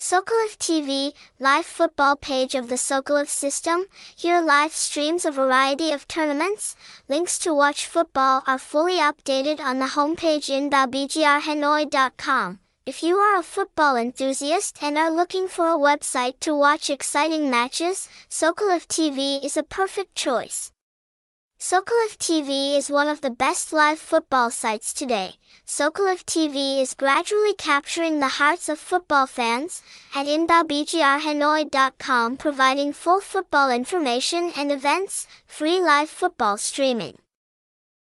Socolive TV, live football page of the Socolive system. Here live streams a variety of tournaments. Links to watch football are fully updated on the homepage inbaobigiarehanoi.com. If you are a football enthusiast and are looking for a website to watch exciting matches, Socolive TV is a perfect choice. Socolive TV is one of the best live football sites today. Socolive TV is gradually capturing the hearts of football fans at inbaobigiarehanoi.com providing full football information and events, free live football streaming.